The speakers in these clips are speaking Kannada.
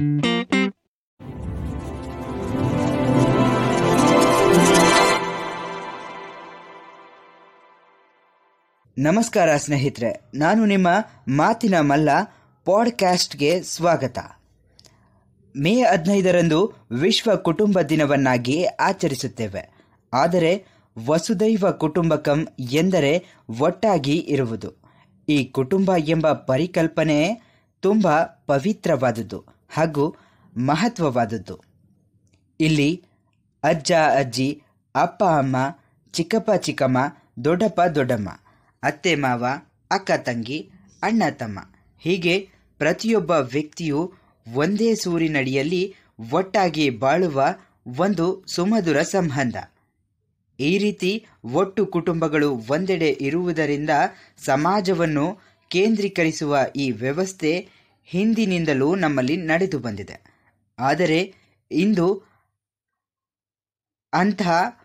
ನಮಸ್ಕಾರ ಸ್ನೇಹಿತರೆ, ನಾನು ನಿಮ್ಮ ಮಾತಿನ ಮಲ್ಲ ಪಾಡ್ಕ್ಯಾಸ್ಟ್ಗೆ ಸ್ವಾಗತ. ಮೇ ಹದಿನೈದರಂದು ವಿಶ್ವ ಕುಟುಂಬ ದಿನವನ್ನಾಗಿ ಆಚರಿಸುತ್ತೇವೆ. ಆದರೆ ವಸುದೈವ ಕುಟುಂಬಕಂ ಎಂದರೆ ಒಟ್ಟಾಗಿ ಇರುವುದು. ಈ ಕುಟುಂಬ ಎಂಬ ಪರಿಕಲ್ಪನೆ ತುಂಬ ಪವಿತ್ರವಾದುದು ಹಾಗೂ ಮಹತ್ವವಾದದ್ದು. ಇಲ್ಲಿ ಅಜ್ಜ, ಅಜ್ಜಿ, ಅಪ್ಪ, ಅಮ್ಮ, ಚಿಕ್ಕಪ್ಪ, ಚಿಕ್ಕಮ್ಮ, ದೊಡ್ಡಪ್ಪ, ದೊಡ್ಡಮ್ಮ, ಅತ್ತೆ, ಮಾವ, ಅಕ್ಕ, ತಂಗಿ, ಅಣ್ಣ, ತಮ್ಮ. ಹೀಗೆ ಪ್ರತಿಯೊಬ್ಬ ವ್ಯಕ್ತಿಯು ಒಂದೇ ಸೂರಿನಡಿಯಲ್ಲಿ ಒಟ್ಟಾಗಿ ಬಾಳುವ ಒಂದು ಸುಮಧುರ ಸಂಬಂಧ. ಈ ರೀತಿ ಒಟ್ಟು ಕುಟುಂಬಗಳು ಒಂದೆಡೆ ಇರುವುದರಿಂದ ಸಮಾಜವನ್ನು ಕೇಂದ್ರೀಕರಿಸುವ ಈ ವ್ಯವಸ್ಥೆ ಹಿಂದಿನಿಂದಲೂ ನಮ್ಮಲ್ಲಿ ನಡೆದು ಬಂದಿದೆ. ಆದರೆ ಇಂದು ಅಂತಹ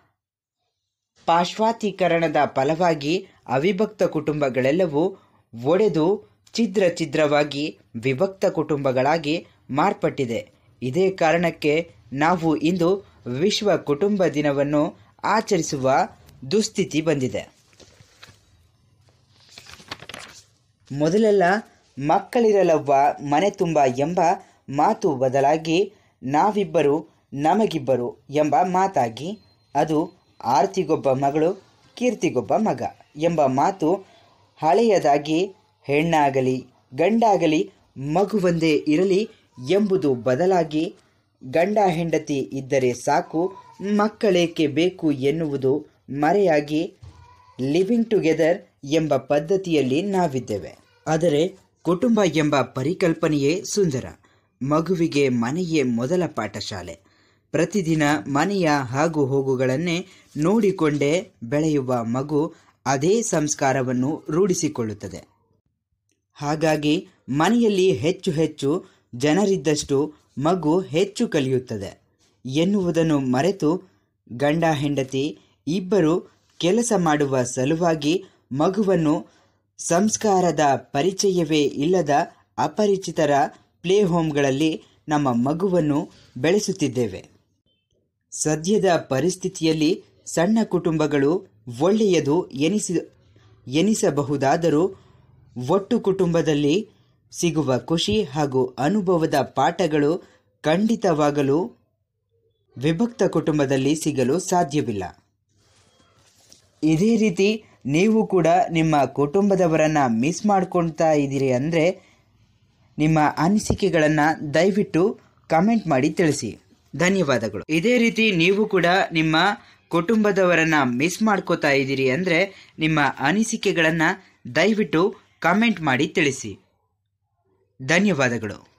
ಪಾಶ್ವಾತೀಕರಣದ ಫಲವಾಗಿ ಅವಿಭಕ್ತ ಕುಟುಂಬಗಳೆಲ್ಲವೂ ಒಡೆದು ಛಿದ್ರ ಛಿದ್ರವಾಗಿ ವಿಭಕ್ತ ಕುಟುಂಬಗಳಾಗಿ ಮಾರ್ಪಟ್ಟಿದೆ. ಇದೇ ಕಾರಣಕ್ಕೆ ನಾವು ಇಂದು ವಿಶ್ವ ಕುಟುಂಬ ದಿನವನ್ನು ಆಚರಿಸುವ ದುಸ್ಥಿತಿ ಬಂದಿದೆ. ಮೊದಲೆಲ್ಲ ಮಕ್ಕಳಿರಲವ್ವ, ಮನೆ ತುಂಬ ಎಂಬ ಮಾತು ಬದಲಾಗಿ ನಾವಿಬ್ಬರು ನಮಗಿಬ್ಬರು ಎಂಬ ಮಾತಾಗಿ, ಅದು ಆರ್ತಿಗೊಬ್ಬ ಮಗಳು, ಕೀರ್ತಿಗೊಬ್ಬ ಮಗ ಎಂಬ ಮಾತು ಹಳೆಯದಾಗಿ ಹೆಣ್ಣಾಗಲಿ, ಗಂಡಾಗಲಿ ಮಗುವೊಂದೇ ಇರಲಿ ಎಂಬುದು ಬದಲಾಗಿ ಗಂಡ ಹೆಂಡತಿ ಇದ್ದರೆ ಸಾಕು, ಮಕ್ಕಳೇಕೆ ಬೇಕು ಎನ್ನುವುದು ಮರೆಯಾಗಿ ಲಿವಿಂಗ್ ಟುಗೆದರ್ ಎಂಬ ಪದ್ಧತಿಯಲ್ಲಿ ನಾವಿದ್ದೇವೆ. ಆದರೆ ಕುಟುಂಬ ಎಂಬ ಪರಿಕಲ್ಪನೆಯೇ ಸುಂದರ. ಮಗುವಿಗೆ ಮನೆಯೇ ಮೊದಲ ಪಾಠಶಾಲೆ. ಪ್ರತಿದಿನ ಮನೆಯ ಹಾಗೂ ಹೋಗುಗಳನ್ನೇ ನೋಡಿಕೊಂಡೇ ಬೆಳೆಯುವ ಮಗು ಅದೇ ಸಂಸ್ಕಾರವನ್ನು ರೂಢಿಸಿಕೊಳ್ಳುತ್ತದೆ. ಹಾಗಾಗಿ ಮನೆಯಲ್ಲಿ ಹೆಚ್ಚು ಹೆಚ್ಚು ಜನರಿದ್ದಷ್ಟು ಮಗು ಹೆಚ್ಚು ಕಲಿಯುತ್ತದೆ. ಎನ್ನುವುದನ್ನು ಮರೆತು ಗಂಡ ಹೆಂಡತಿ ಇಬ್ಬರು ಕೆಲಸ ಮಾಡುವ ಸಲುವಾಗಿ ಮಗುವನ್ನು ಸಂಸ್ಕಾರದ ಪರಿಚಯವೇ ಇಲ್ಲದ ಅಪರಿಚಿತರ ಪ್ಲೇ ಹೋಮ್ಗಳಲ್ಲಿ ನಮ್ಮ ಮಗುವನ್ನು ಬೆಳೆಸುತ್ತಿದ್ದೇವೆ. ಸದ್ಯದ ಪರಿಸ್ಥಿತಿಯಲ್ಲಿ ಸಣ್ಣ ಕುಟುಂಬಗಳು ಒಳ್ಳೆಯದು ಎನಿಸಿ, ಎನಿಸಬಹುದಾದರೂ ಒಟ್ಟು ಕುಟುಂಬದಲ್ಲಿ ಸಿಗುವ ಖುಷಿ ಹಾಗೂ ಅನುಭವದ ಪಾಠಗಳು ಖಂಡಿತವಾಗಲು ವಿಭಕ್ತ ಕುಟುಂಬದಲ್ಲಿ ಸಿಗಲು ಸಾಧ್ಯವಿಲ್ಲ. ಇದೇ ರೀತಿ ನೀವು ಕೂಡ ನಿಮ್ಮ ಕುಟುಂಬದವರನ್ನು ಮಿಸ್ ಮಾಡ್ಕೊಳ್ತಾ ಇದ್ದೀರಿ ಅಂದರೆ ನಿಮ್ಮ ಅನಿಸಿಕೆಗಳನ್ನು ದಯವಿಟ್ಟು ಕಮೆಂಟ್ ಮಾಡಿ ತಿಳಿಸಿ. ಧನ್ಯವಾದಗಳು. ಇದೇ ರೀತಿ ನೀವು ಕೂಡ ನಿಮ್ಮ ಕುಟುಂಬದವರನ್ನು ಮಿಸ್ ಮಾಡ್ಕೋತಾ ಇದ್ದೀರಿ ಅಂದರೆ ನಿಮ್ಮ ಅನಿಸಿಕೆಗಳನ್ನು ದಯವಿಟ್ಟು ಕಮೆಂಟ್ ಮಾಡಿ ತಿಳಿಸಿ. ಧನ್ಯವಾದಗಳು.